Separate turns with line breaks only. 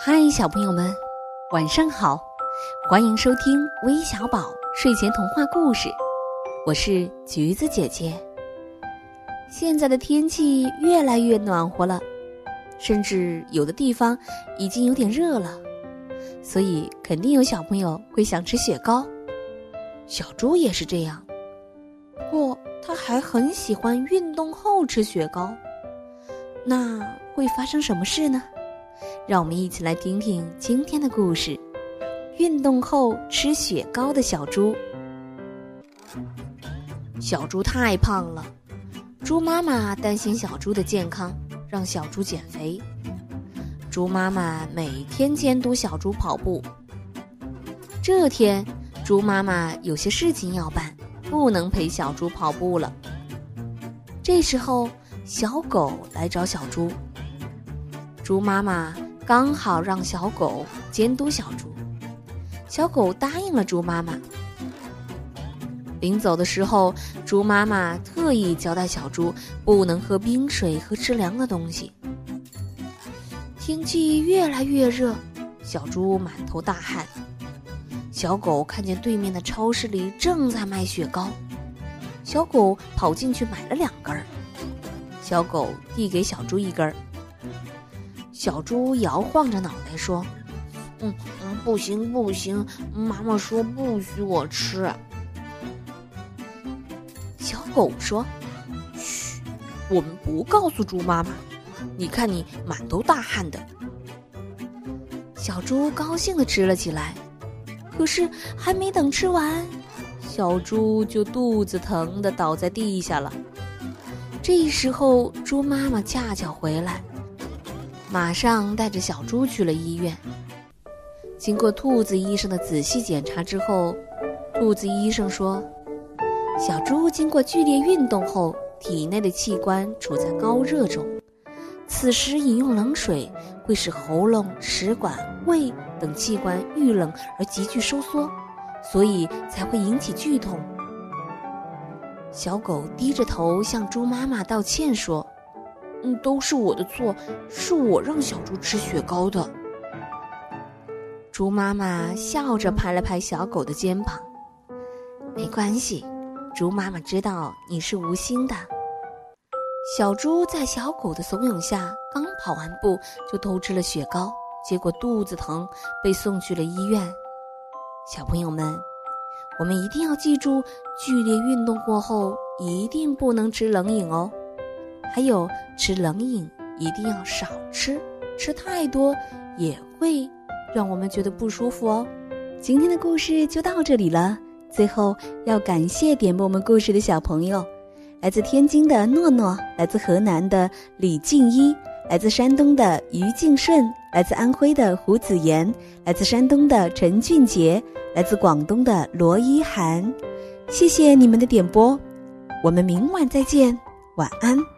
嗨，小朋友们，晚上好！欢迎收听微小宝睡前童话故事，我是橘子姐姐。现在的天气越来越暖和了，甚至有的地方已经有点热了，所以肯定有小朋友会想吃雪糕。小猪也是这样，不过他还很喜欢运动后吃雪糕。那会发生什么事呢？让我们一起来听听今天的故事：运动后吃雪糕的小猪。小猪太胖了，猪妈妈担心小猪的健康，让小猪减肥。猪妈妈每天监督小猪跑步。这天，猪妈妈有些事情要办，不能陪小猪跑步了。这时候，小狗来找小猪。猪妈妈刚好让小狗监督小猪，小狗答应了猪妈妈。临走的时候，猪妈妈特意交代小猪不能喝冰水和吃凉的东西。天气越来越热，小猪满头大汗。小狗看见对面的超市里正在卖雪糕，小狗跑进去买了两根儿。小狗递给小猪一根儿。小猪摇晃着脑袋说：“嗯嗯，不行不行，妈妈说不许我吃。”小狗说：“嘘，我们不告诉猪妈妈。你看你满头大汗的。”小猪高兴的吃了起来，可是还没等吃完，小猪就肚子疼的倒在地下了。这时候，猪妈妈恰巧回来。马上带着小猪去了医院。经过兔子医生的仔细检查之后，兔子医生说，小猪经过剧烈运动后，体内的器官处在高热中，此时饮用冷水会使喉咙、食管、胃等器官遇冷而急剧收缩，所以才会引起剧痛。小狗低着头向猪妈妈道歉说。嗯，都是我的错，是我让小猪吃雪糕的。猪妈妈笑着拍了拍小狗的肩膀，没关系，猪妈妈知道你是无心的。小猪在小狗的怂恿下，刚跑完步就偷吃了雪糕，结果肚子疼，被送去了医院。小朋友们，我们一定要记住，剧烈运动过后一定不能吃冷饮哦。还有吃冷饮一定要少吃，吃太多也会让我们觉得不舒服哦。今天的故事就到这里了。最后要感谢点播我们故事的小朋友，来自天津的诺诺，来自河南的李静一，来自山东的于静顺，来自安徽的胡子言，来自山东的陈俊杰，来自广东的罗一涵。谢谢你们的点播，我们明晚再见，晚安。